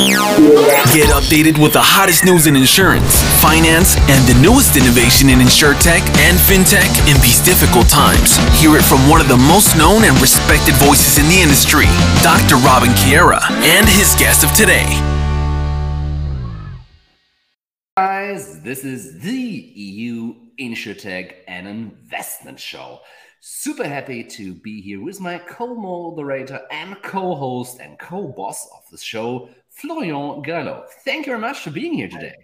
Get updated with the hottest news in insurance, finance, and the newest innovation in insurtech and fintech in these difficult times. Hear it from one of the most known and respected voices in the industry, Dr. Robin Kiera, and his guest of today. Guys, this is the EU Insurtech and Investment Show. Super happy to be here with my co moderator and co host and co boss of the show, Florian Graillot. Thank you very much for being here today.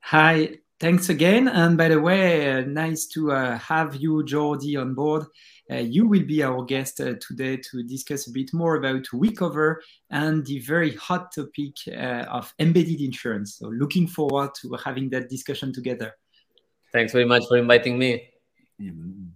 Hi, thanks again. And by the way, uh, nice to uh, have you, Jordi, on board. Uh, you will be our guest uh, today to discuss a bit more about Weecover and the very hot topic uh, of embedded insurance. So, looking forward to having that discussion together. Thanks very much for inviting me.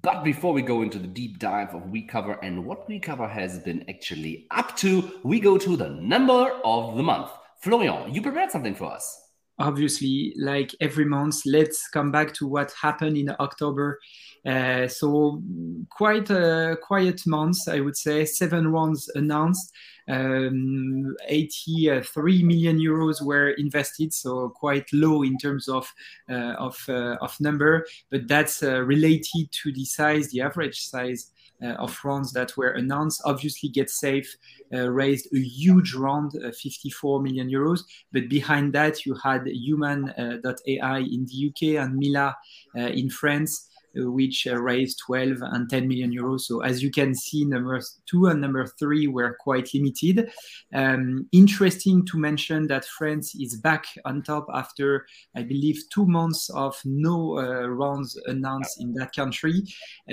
But before we go into the deep dive of Weecover and what Weecover has been actually up to, we go to the number of the month. Florian, you prepared something for us. Obviously, like every month, let's come back to what happened in October. Uh, so, quite a quiet month, I would say. Seven rounds announced. Um, 83 million euros were invested, so quite low in terms of uh, of, uh, of number, but that's uh, related to the size, the average size of rounds that were announced. Obviously, GetSafe uh, raised a huge round, uh, 54 million euros. But behind that, you had Humn.ai in the UK and Mila in France which uh, raised 12 and 10 million euros. So as you can see, number two and number three were quite limited. Um, interesting to mention that France is back on top after, I believe, two months of no uh, rounds announced in that country.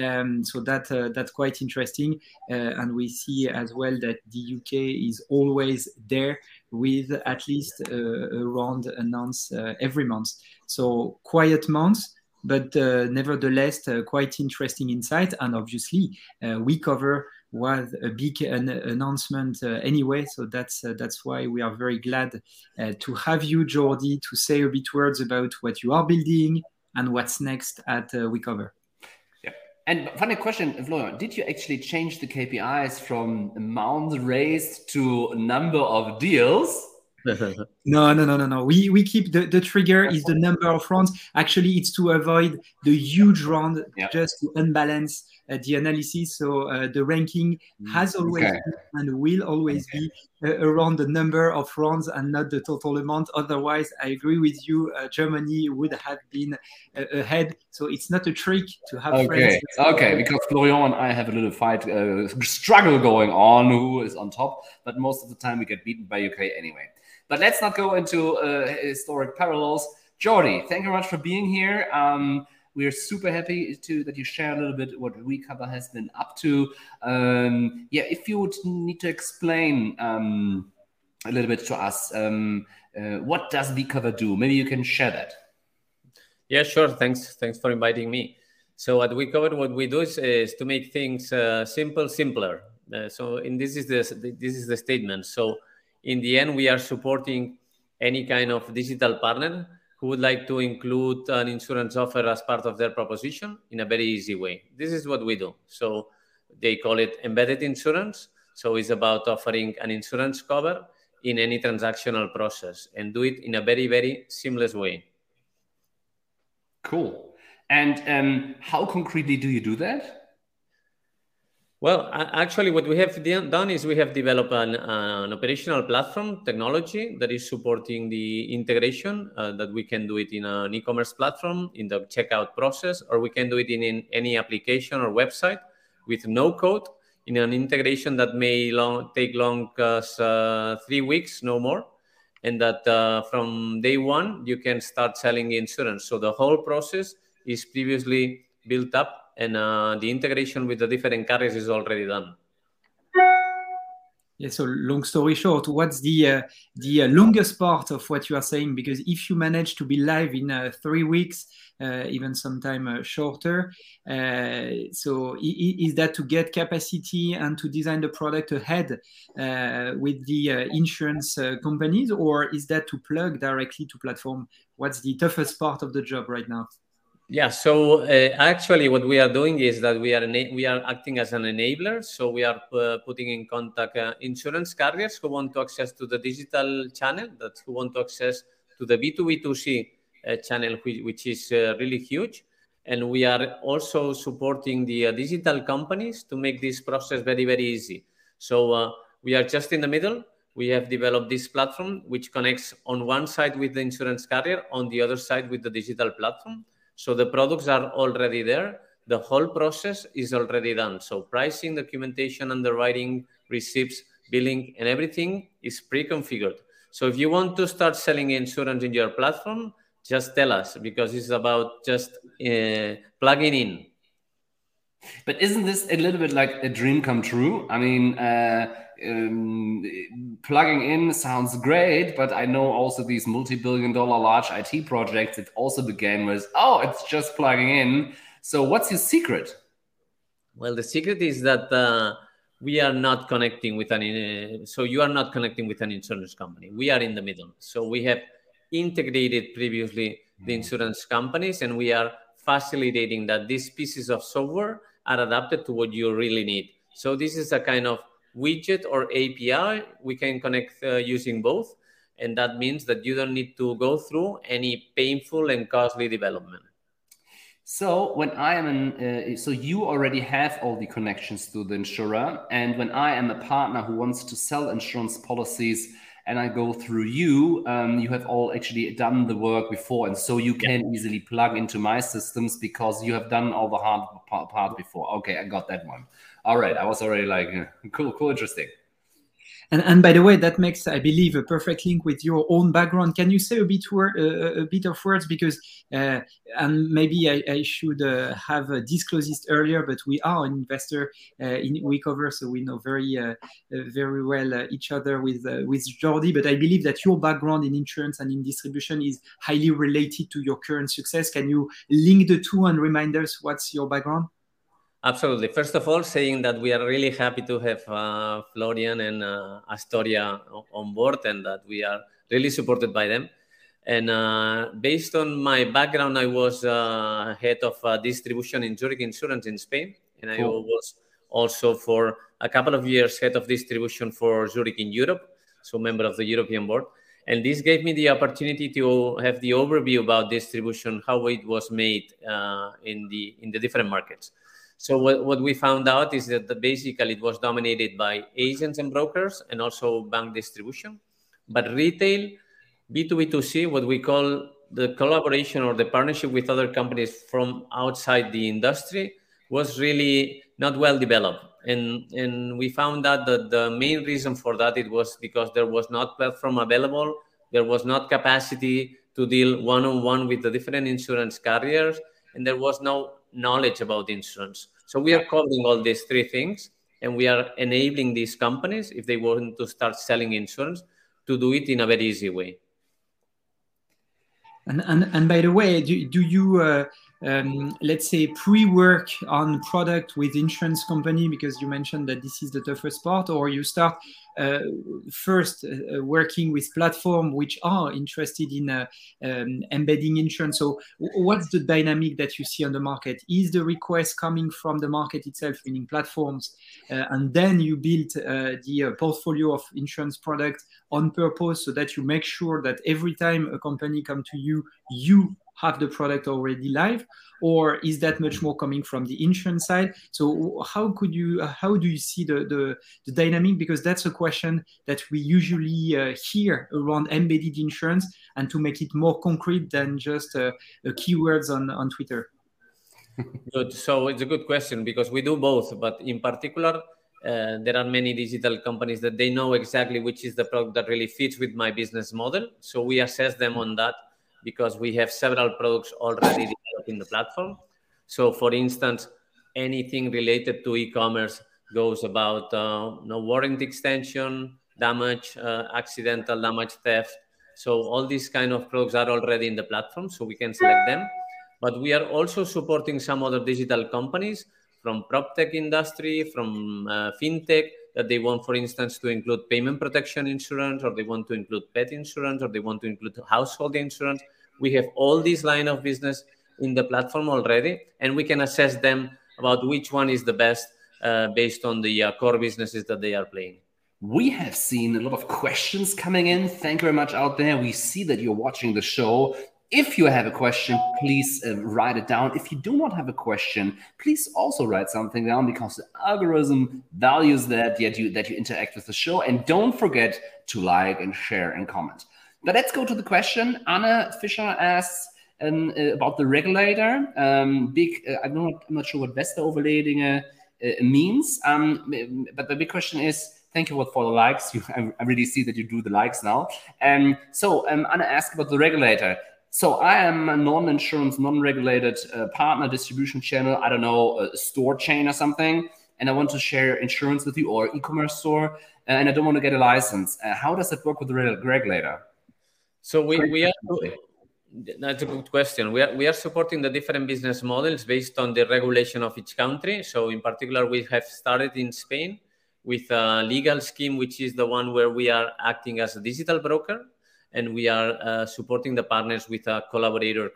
Um, so that uh, that's quite interesting. Uh, and we see as well that the UK is always there with at least uh, a round announced uh, every month. So quiet months but uh, nevertheless uh, quite interesting insight. And obviously, uh, Weecover was a big an announcement uh, anyway, so that's uh, that's why we are very glad uh, to have you, Jordi, to say a bit words about what you are building and what's next at Weecover. Yeah. And funny question, Florian, did you actually change the KPIs from amount raised to number of deals? no, no, no, no, no. We we keep the, the trigger is the number of rounds. Actually, it's to avoid the huge round, yeah. just to unbalance uh, the analysis. So uh, the ranking mm, has always okay. and will always okay. be uh, around the number of rounds and not the total amount. Otherwise, I agree with you. Uh, Germany would have been uh, ahead. So it's not a trick to have okay. friends. Okay, because Florian and I have a little fight uh, struggle going on. Who is on top? But most of the time, we get beaten by UK anyway. But let's not go into uh, historic parallels. Jordi, thank you very much for being here. Um, we are super happy to that you share a little bit what Weecover has been up to. Um, yeah, if you would need to explain um, a little bit to us, um, uh, what does Weecover do? Maybe you can share that. Yeah, sure. Thanks. Thanks for inviting me. So at Weecover, what we do is, is to make things uh, simple, simpler. Uh, so, in this is the this is the statement. So in the end, we are supporting any kind of digital partner who would like to include an insurance offer as part of their proposition in a very easy way. This is what we do. So they call it embedded insurance. So it's about offering an insurance cover in any transactional process and do it in a very, very seamless way. Cool. And um, how concretely do you do that? Well, actually, what we have done is we have developed an, an operational platform technology that is supporting the integration uh, that we can do it in an e-commerce platform in the checkout process, or we can do it in, in any application or website with no code in an integration that may long, take long as uh, three weeks, no more, and that uh, from day one you can start selling insurance. So the whole process is previously built up and uh, the integration with the different carriers is already done. Yeah, so long story short, what's the uh, the uh, longest part of what you are saying? Because if you manage to be live in uh, three weeks, uh, even sometime uh, shorter, uh, so is that to get capacity and to design the product ahead with the insurance companies, or is that to plug directly to platform? What's the toughest part of the job right now? Yeah. So uh, actually, what we are doing is that we are we are acting as an enabler. So we are uh, putting in contact uh, insurance carriers who want to access to the digital channel, that who want to access to the B2B2C uh, channel, which, which is uh, really huge. And we are also supporting the digital companies to make this process very, very easy. So we are just in the middle. We have developed this platform, which connects on one side with the insurance carrier, on the other side with the digital platform so the products are already there. The whole process is already done. So pricing, documentation, underwriting, receipts, billing, and everything is pre-configured. So if you want to start selling insurance in your platform, just tell us because it's about just uh, plugging in. But isn't this a little bit like a dream come true? I mean, uh, um, plugging in sounds great, but I know also these multi-billion dollar large IT projects that also began with, oh, it's just plugging in. So what's your secret? Well, the secret is that uh, we are not connecting with an, uh, so you are not connecting with an insurance company. We are in the middle. So we have integrated previously the mm-hmm. insurance companies and we are facilitating that these pieces of software are adapted to what you really need. So this is a kind of widget or API, we can connect uh, using both. And that means that you don't need to go through any painful and costly development. So when I am in, uh, so you already have all the connections to the insurer, and when I am a partner who wants to sell insurance policies, and I go through you, um, you have all actually done the work before, and so you can yeah. easily plug into my systems because you have done all the hard part before. Okay, I got that one all right, I was already like, cool, cool, interesting. And, and by the way, that makes, I believe, a perfect link with your own background. Can you say a bit, wor- uh, a bit of words? Because, uh, and maybe I, I should uh, have uh, disclosed this earlier, but we are an investor uh, in Weecover, so we know very, uh, very well each other with with Jordi. But I believe that your background in insurance and in distribution is highly related to your current success. Can you link the two and remind us what's your background? Absolutely. First of all, saying that we are really happy to have uh, Florian and uh, Astorya on board and that we are really supported by them. And uh, based on my background, I was uh, head of uh, distribution in Zurich Insurance in Spain. And I cool. was also for a couple of years head of distribution for Zurich in Europe, so member of the European board. And this gave me the opportunity to have the overview about distribution, how it was made uh, in the in the different markets. So what, what we found out is that basically it was dominated by agents and brokers and also bank distribution. But retail, B2B2C, what we call the collaboration or the partnership with other companies from outside the industry was really not well developed. And, and we found out that the main reason for that it was because there was not platform available, there was not capacity to deal one-on-one with the different insurance carriers, and there was no knowledge about insurance. So we are covering all these three things and we are enabling these companies, if they want to start selling insurance, to do it in a very easy way. And, and, and by the way, do, do you, uh, um, let's say, pre-work on product with insurance company because you mentioned that this is the toughest part, or you start uh, first uh, working with platform which are interested in uh, um, embedding insurance. So, what's the dynamic that you see on the market? Is the request coming from the market itself, meaning platforms, and then you build the portfolio of insurance product on purpose so that you make sure that every time a company come to you, you have the product already live or is that much more coming from the insurance side? So how could you how do you see the, the, the dynamic? Because that's a question that we usually uh, hear around embedded insurance and to make it more concrete than just uh, keywords on on twitter. Good. So it's a good question because we do both but in particular uh, there are many digital companies that they know exactly which is the product that really fits with my business model. So we assess them on that because we have several products already developed in the platform. So, for instance, anything related to e-commerce goes about uh, no warranty extension, damage, uh, accidental damage, theft. So all these kind of products are already in the platform, so we can select them. But we are also supporting some other digital companies from prop tech industry, from uh, fintech that they want, for instance, to include payment protection insurance, or they want to include pet insurance, or they want to include household insurance. We have all these line of business in the platform already, and we can assess them about which one is the best uh, based on the uh, core businesses that they are playing. We have seen a lot of questions coming in. Thank you very much out there. We see that you're watching the show. If you have a question, please uh, write it down. If you do not have a question, please also write something down because the algorithm values that that you that you interact with the show. And don't forget to like and share and comment. But let's go to the question. Anna Fischer asks um, uh, about the regulator. Um, big. Uh, I'm not. I'm not sure what Westeroverledingen uh, means. Um, but the big question is. Thank you for the likes. You, I, really see that you do the likes now. Um, so um, Anna asked about the regulator. So I am a non-insurance, non-regulated uh, partner distribution channel. I don't know, a store chain or something, and I want to share insurance with you or e-commerce store, and I don't want to get a license. Uh, how does it work with the regulator? So we, we are that's a good question. We are, we are supporting the different business models based on the regulation of each country. So, in particular, we have started in Spain with a legal scheme, which is the one where we are acting as a digital broker. And we are uh, supporting the partners with a collaborator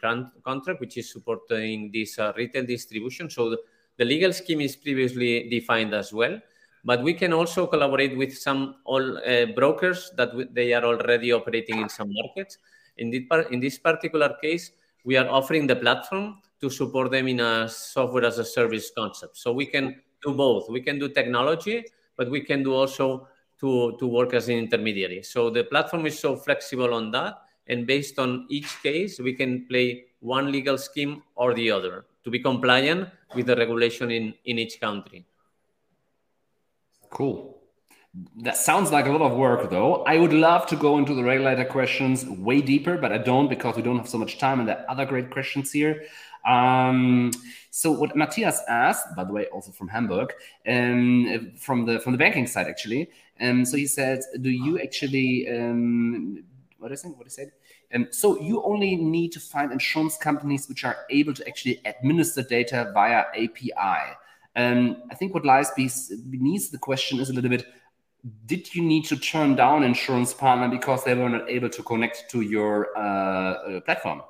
contract, which is supporting this uh, retail distribution. So, the, the legal scheme is previously defined as well but we can also collaborate with some all uh, brokers that w- they are already operating in some markets in par- in this particular case, we are offering the platform to support them in a software as a service concept. So we can do both. We can do technology, but we can do also to, to work as an intermediary. So the platform is so flexible on that. And based on each case, we can play one legal scheme or the other to be compliant with the regulation in, in each country. Cool. That sounds like a lot of work, though. I would love to go into the regulator questions way deeper, but I don't because we don't have so much time and there are other great questions here. Um, so what Matthias asked, by the way, also from Hamburg, um, from the from the banking side actually. Um, so he said, "Do you actually um, what is it? What he said? Um, so you only need to find insurance companies which are able to actually administer data via API." Um, I think what lies beneath the question is a little bit did you need to turn down insurance partner because they were not able to connect to your uh, uh, platform?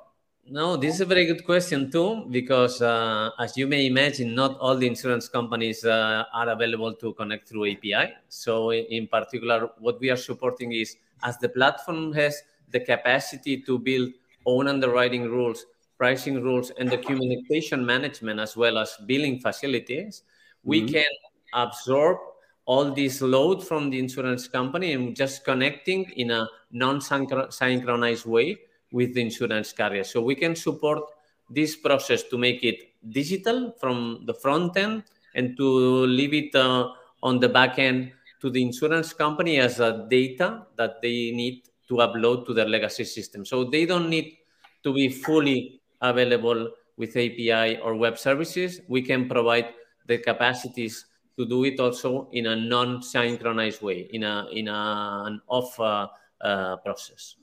No, this is a very good question too, because uh, as you may imagine, not all the insurance companies uh, are available to connect through API. So, in particular, what we are supporting is as the platform has the capacity to build own underwriting rules, pricing rules, and the communication management as well as billing facilities, we mm-hmm. can absorb all this load from the insurance company and just connecting in a non-synchronized way with the insurance carrier. So we can support this process to make it digital from the front end and to leave it uh, on the back end to the insurance company as a data that they need to upload to their legacy system. So they don't need to be fully available with API or web services. We can provide the capacities to do it also in a non-synchronized way, in a in a, an off uh, uh, process.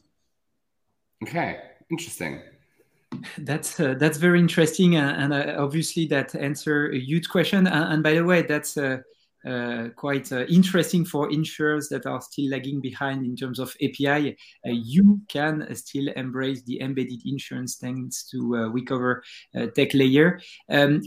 Okay, interesting. That's uh, that's very interesting, uh, and uh, obviously that answer a huge question. and by the way, that's uh, uh, quite uh, interesting for insurers that are still lagging behind in terms of API. Uh, you can still embrace the embedded insurance thanks to Weecover tech layer. Um,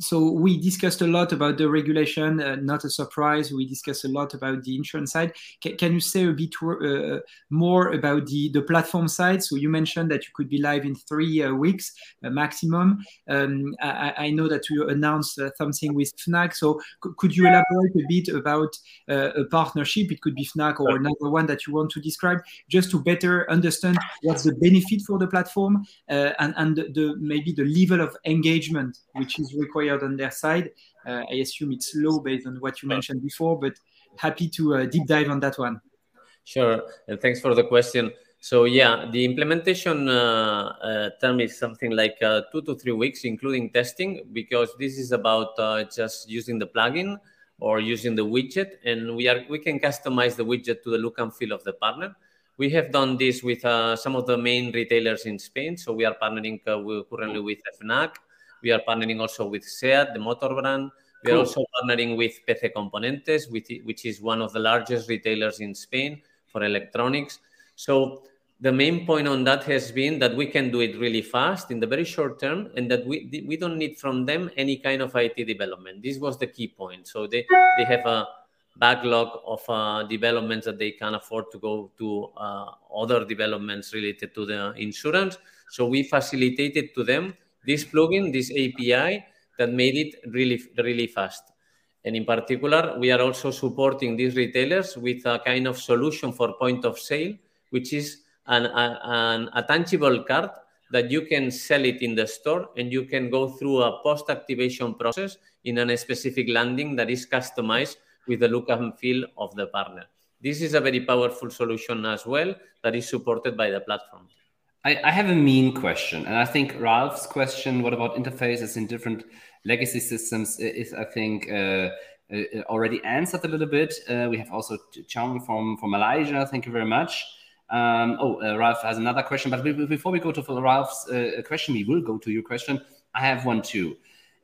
so we discussed a lot about the regulation, uh, not a surprise. We discussed a lot about the insurance side. C can you say a bit uh, more about the, the platform side? So you mentioned that you could be live in three uh, weeks maximum. Um, I, I, know that you announced something with Fnac. So could you elaborate a bit about uh, a partnership? It could be Fnac or another one that you want to describe, just to better understand what's the benefit for the platform uh, and, and the, the, maybe the level of engagement which is required on their side. Uh, I assume it's low based on what you mentioned before, but happy to uh, deep dive on that one. Sure, and thanks for the question. So yeah, the implementation uh, uh, term is something like uh, two to three weeks, including testing, because this is about uh, just using the plugin or using the widget, and we are we can customize the widget to the look and feel of the partner. We have done this with uh, some of the main retailers in Spain. So we are partnering uh, currently with FNAC. We are partnering also with SEAT, the motor brand. We cool. are also partnering with PC Componentes, which, is one of the largest retailers in Spain for electronics. So the main point on that has been that we can do it really fast in the very short term and that we we don't need from them any kind of IT development. This was the key point. So they, they have a backlog of uh, developments that they can afford to go to uh, other developments related to the insurance. So we facilitated to them this plugin, this API that made it really, really fast. And in particular, we are also supporting these retailers with a kind of solution for point of sale, which is an, an, a tangible card that you can sell it in the store and you can go through a post activation process in a specific landing that is customized with the look and feel of the partner. This is a very powerful solution as well that is supported by the platform. I, I have a mean question, and I think Ralph's question, what about interfaces in different legacy systems, is, I think, uh, uh, already answered a little bit. Uh, we have also Chang from, from Malaysia. Thank you very much. Um, oh, uh, Ralph has another question, but before we go to Ralph's uh, question, we will go to your question. I have one too.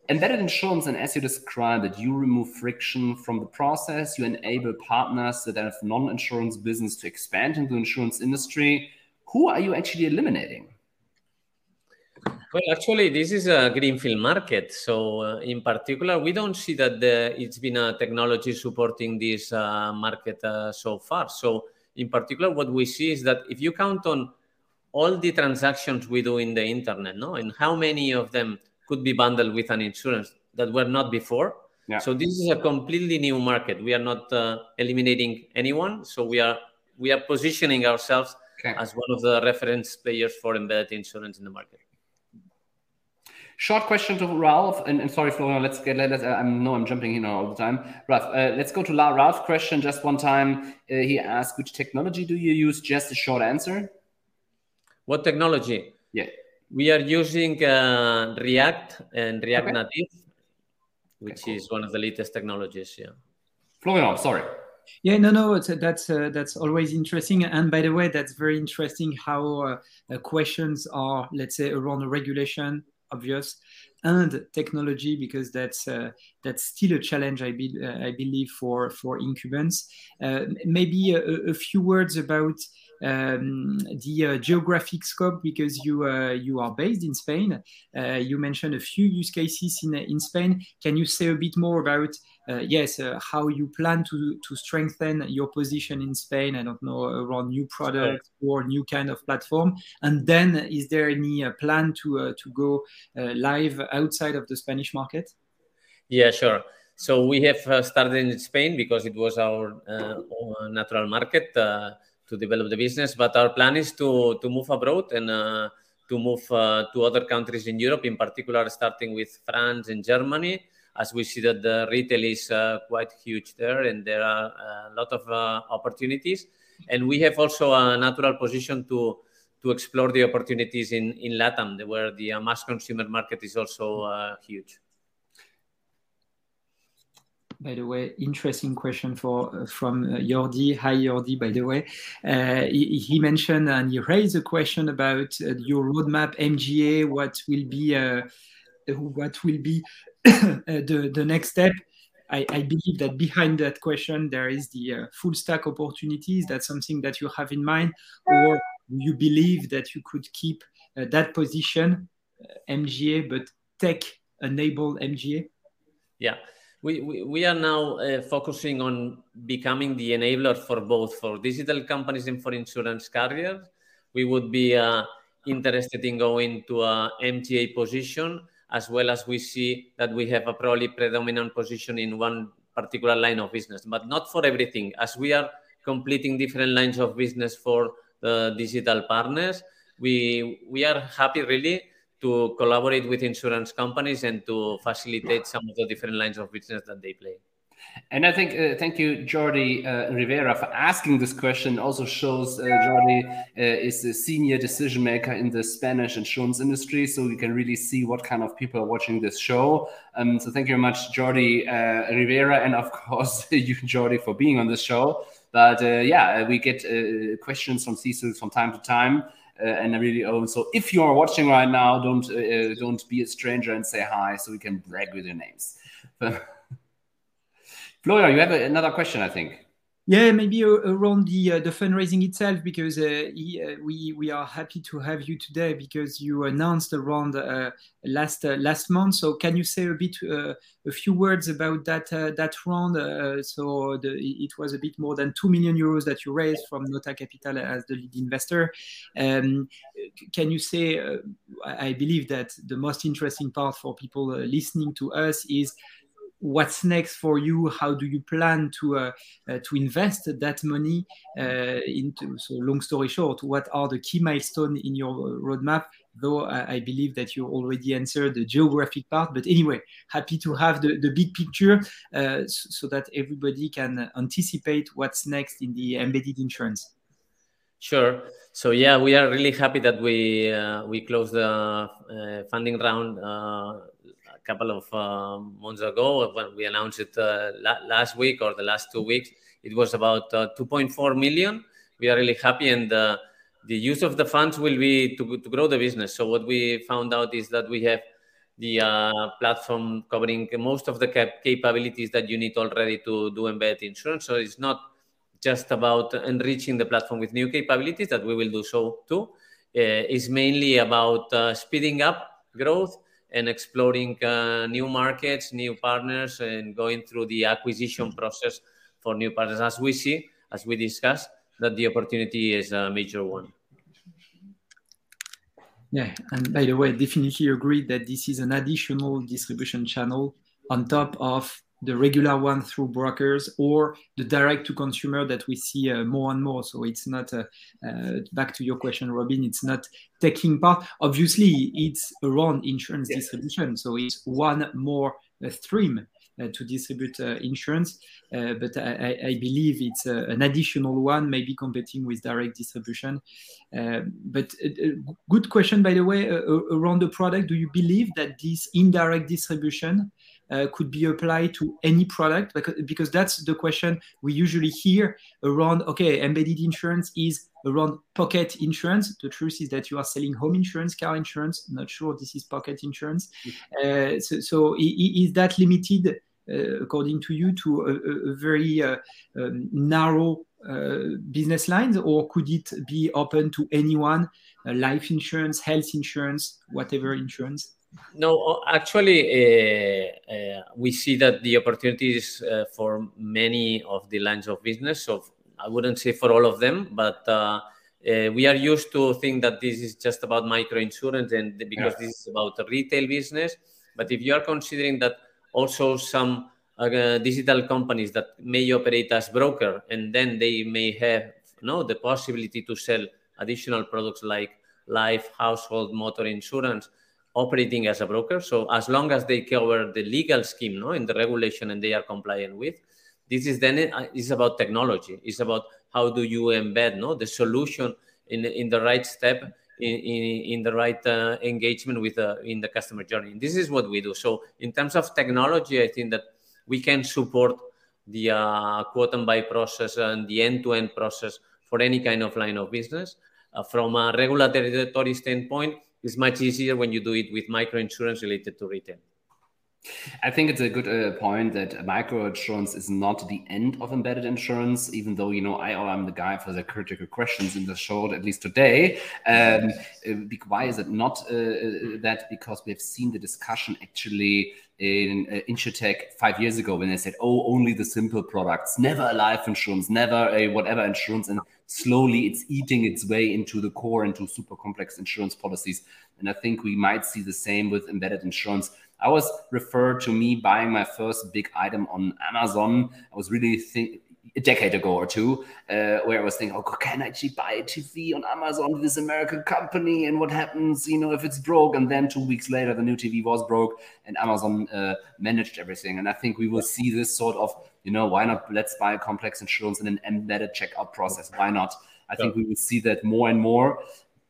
Embedded insurance, and as you described it, you remove friction from the process. You enable partners that have non-insurance business to expand into the insurance industry. Who are you actually eliminating? Well, actually, this is a greenfield market. So, uh, in particular, we don't see that the, it's been a technology supporting this uh, market uh, so far. So, in particular, what we see is that if you count on all the transactions we do in the internet, no, and how many of them could be bundled with an insurance that were not before. Yeah. So this is a completely new market. We are not uh, eliminating anyone. So we are we are positioning ourselves okay. as one of the reference players for embedded insurance in the market. Short question to Ralph, and, and sorry, Florian. Let's get. Let, us I know I'm jumping in all the time. Ralph, uh, let's go to La Ralph's question. Just one time, uh, he asked, "Which technology do you use?" Just a short answer. What technology? Yeah. We are using uh, React and React okay. Native, which okay, cool. is one of the latest technologies. Yeah. Florian, sorry. Yeah, no, no, that's uh, that's always interesting. And by the way, that's very interesting how uh, uh, questions are, let's say, around regulation, obvious, and technology, because that's uh, that's still a challenge, I, be, uh, I believe, for for incumbents. Uh, maybe a, a, few words about um, the uh, geographic scope because you uh, you are based in Spain. Uh, you mentioned a few use cases in in Spain. Can you say a bit more about yes how you plan to to strengthen your position in Spain? I don't know around new products or new kind of platform. And then is there any plan to to go live outside of the Spanish market? Yeah, sure. So we have uh, started in Spain because it was our uh, natural market. Uh, to develop the business. But our plan is to to move abroad and uh, to move uh, to other countries in Europe, in particular, starting with France and Germany, as we see that the retail is uh, quite huge there, and there are a lot of uh, opportunities. And we have also a natural position to to explore the opportunities in in LATAM, where the uh, mass consumer market is also uh, huge by the way, interesting question for uh, from uh, Jordi. Hi, Jordi, by the way. Uh, he, he, mentioned and he raised a question about uh, your roadmap, MGA. What will be uh, what will be uh, the the next step? I, I, believe that behind that question there is the full stack opportunities. That's something that you have in mind, or you believe that you could keep that position, MGA, but tech enabled MGA? Yeah we, we, are now uh, focusing on becoming the enabler for both for digital companies and for insurance carriers. We would be uh, interested in going to a MGA position as well as we see that we have a probably predominant position in one particular line of business, but not for everything. As we are completing different lines of business for the digital partners, we we are happy really to collaborate with insurance companies and to facilitate some of the different lines of business that they play. And I think, uh, thank you, Jordi uh, Rivera, for asking this question. Also shows uh, Jordi uh, is a senior decision maker in the Spanish insurance industry, so we can really see what kind of people are watching this show. Um, so thank you very much, Jordi uh, Rivera, and of course you, Jordi, for being on this show. But uh, yeah, we get questions from CISOs from time to time. Uh, and I really own. So if you are watching right now, don't uh, uh, don't be a stranger and say hi, so we can brag with your names. Flora, you have another question, I think. Yeah, maybe around the uh, the fundraising itself, because uh, uh, we we are happy to have you today because you announced around uh, last uh, last month. So can you say a bit uh, a few words about that that round? so the, it was a bit more than two million euros that you raised from Nauta Capital as the lead investor. Um, can you say? I believe that the most interesting part for people listening to us is what's next for you? How do you plan to uh, uh, to invest that money uh, into so long story short what are the key milestones in your roadmap? Though I, I, believe that you already answered the geographic part but anyway happy to have the, the big picture uh, so, that everybody can anticipate what's next in the embedded insurance. Sure. So yeah, we are really happy that we uh, we closed the uh, funding round couple of uh, months ago when we announced it uh, la- last week or the last two weeks. It was about uh, 2.4 million. We are really happy, and the use of the funds will be to, to grow the business. So what we found out is that we have the uh, platform covering most of the cap- capabilities that you need already to do embedded insurance. So it's not just about enriching the platform with new capabilities that we will do so too. Uh, it's mainly about uh, speeding up growth and exploring uh, new markets, new partners, and going through the acquisition process for new partners. As we see, as we discussed, that the opportunity is a major one. Yeah, and by the way, I definitely agree that this is an additional distribution channel on top of the regular one through brokers or the direct to consumer that we see uh, more and more. So it's not, uh, uh, back to your question, Robin, it's not taking part. Obviously, it's around insurance yes. distribution. So it's one more uh, stream uh, to distribute uh, insurance. but I, I, believe it's an additional one, maybe competing with direct distribution. but good question, by the way, around the product. Do you believe that this indirect distribution uh, could be applied to any product because, because that's the question we usually hear around okay embedded insurance is around pocket insurance. The truth is that you are selling home insurance car insurance not sure this is pocket insurance. Uh, so, so is that limited uh, according to you to a, a very uh, um, narrow uh, business lines or could it be open to anyone uh, life insurance health insurance whatever insurance no, actually, uh, uh, we see that the opportunities uh, for many of the lines of business. So I wouldn't say for all of them, but uh, uh, we are used to think that this is just about micro insurance, and because yeah. this is about retail business. But if you are considering that also some uh, digital companies that may operate as broker, and then they may have you know, the possibility to sell additional products like life, household, motor insurance operating as a broker. So as long as they cover the legal scheme, no, in the regulation and they are compliant with, this is then uh, is about technology. It's about how do you embed, no, the solution in in the right step in, in, in, the right uh, engagement with uh, in the customer journey. And this is what we do. So in terms of technology, I think that we can support the uh, quote and buy process and the end-to-end process for any kind of line of business. Uh, from a regulatory standpoint, it's much easier when you do it with micro insurance related to retail. I think it's a good uh, point that micro insurance is not the end of embedded insurance, even though, you know, I am the guy for the critical questions in the show, at least today. Um, uh, why is it not uh, uh, that? Because we have seen the discussion actually in uh, InsurTech five years ago when they said, oh, only the simple products, never a life insurance, never a whatever insurance. And slowly it's eating its way into the core, into super complex insurance policies. And I think we might see the same with embedded insurance I was referred to me buying my first big item on Amazon. I was really think a decade ago or two, uh, where I was thinking, oh, can I actually buy a TV on Amazon this American company? And what happens, you know, if it's broke? And then two weeks later, the new TV was broke, and Amazon uh, managed everything. And I think we will see this sort of, you know, why not? Let's buy a complex insurance and an embedded checkout process. Why not? I think we will see that more and more.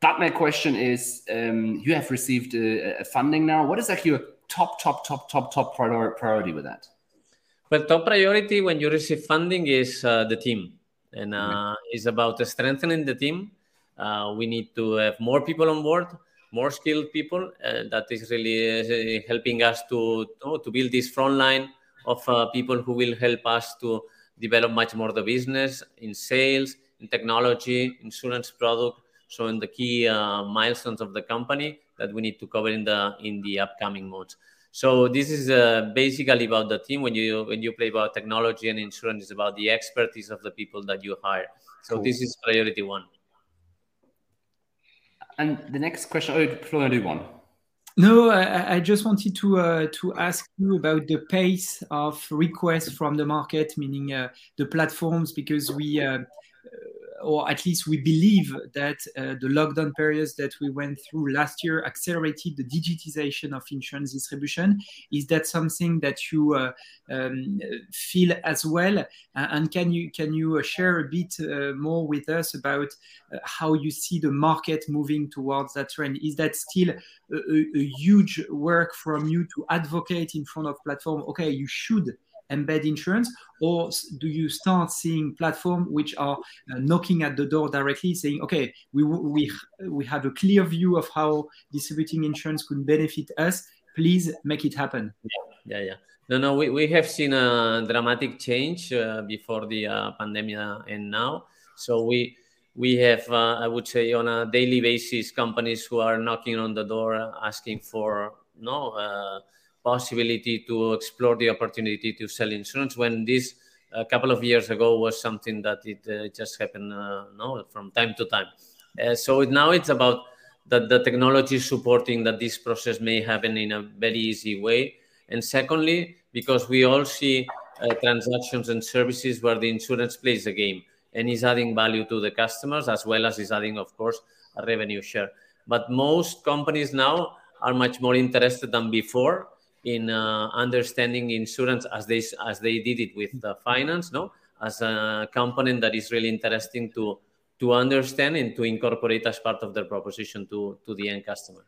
But my question is, um, you have received uh, funding now. What is actually your top, top, top, top, top priority with that? Well, top priority when you receive funding is uh, the team, and uh, mm-hmm. is about strengthening the team. Uh, we need to have more people on board, more skilled people. that is really uh, helping us to to build this front line of uh, people who will help us to develop much more the business in sales, in technology, insurance product. So in the key uh, milestones of the company that we need to cover in the in the upcoming months. So this is uh, basically about the team. When you when you play about technology and insurance, it's about the expertise of the people that you hire. So cool. this is priority one. And the next question, oh, Florian, do you want? No, I, I, just wanted to uh, to ask you about the pace of requests from the market, meaning uh, the platforms, because we uh, or at least we believe that uh, the lockdown periods that we went through last year accelerated the digitization of insurance distribution. Is that something that you uh, um, feel as well? and can you can you share a bit uh, more with us about uh, how you see the market moving towards that trend? Is that still a, a, a huge work from you to advocate in front of platform? Okay, you should embed insurance, or do you start seeing platforms which are uh, knocking at the door directly, saying, "Okay, we we we have a clear view of how distributing insurance could benefit us. Please make it happen." Yeah, yeah. yeah. No, no, we, we have seen a dramatic change uh, before the uh, pandemic and now. So we we have, uh, I would say, on a daily basis, companies who are knocking on the door asking for no uh, possibility to explore the opportunity to sell insurance when this a couple of years ago was something that it uh, just happened uh, no from time to time. Uh, so now it's about that the technology supporting that this process may happen in a very easy way. And secondly because we all see uh, transactions and services where the insurance plays a game and is adding value to the customers as well as is adding of course a revenue share. But most companies now are much more interested than before in uh, understanding insurance as they as they did it with the finance no? As a component that is really interesting to to understand and to incorporate as part of their proposition to to the end customer.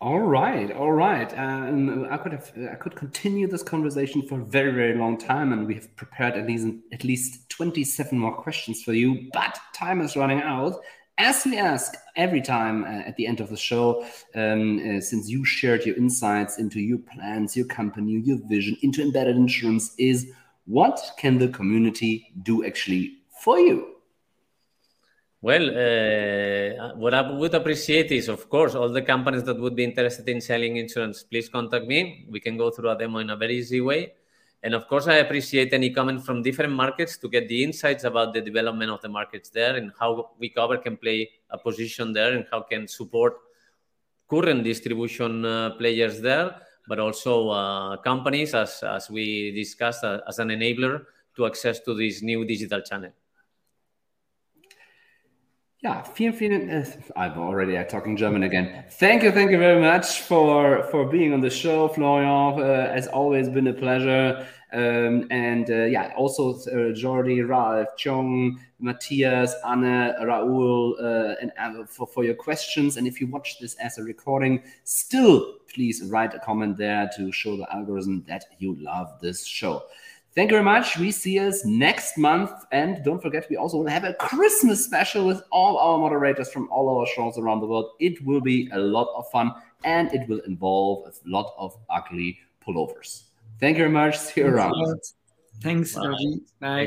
All right all right. Um, i could have i could continue this conversation for a very very long time and we have prepared at least at least 27 more questions for you but time is running out as we ask every time uh, at the end of the show, um, uh, since you shared your insights into your plans, your company, your vision into embedded insurance, is what can the community do actually for you? Well, uh, what I would appreciate is, of course, all the companies that would be interested in selling insurance, please contact me. We can go through a demo in a very easy way. And of course, I appreciate any comment from different markets to get the insights about the development of the markets there and how Weecover can play a position there and how can support current distribution uh, players there, but also uh, companies, as, as we discussed, uh, as an enabler to access to this new digital channel. Yeah, vielen, vielen. Uh, I'm already talking German again. Thank you, thank you very much for for being on the show, Florian. Uh, always, been a pleasure. Um, and uh, yeah, also uh, Jordi, Ralph, Chong, Matthias, Anne, Raul, uh, and uh, for for your questions. And if you watch this as a recording, still please write a comment there to show the algorithm that you love this show. Thank you very much. We see us next month. And don't forget, we also will have a Christmas special with all our moderators from all our shows around the world. It will be a lot of fun and it will involve a lot of ugly pullovers. Thank you very much. See you around. Thanks, Bye. Bye.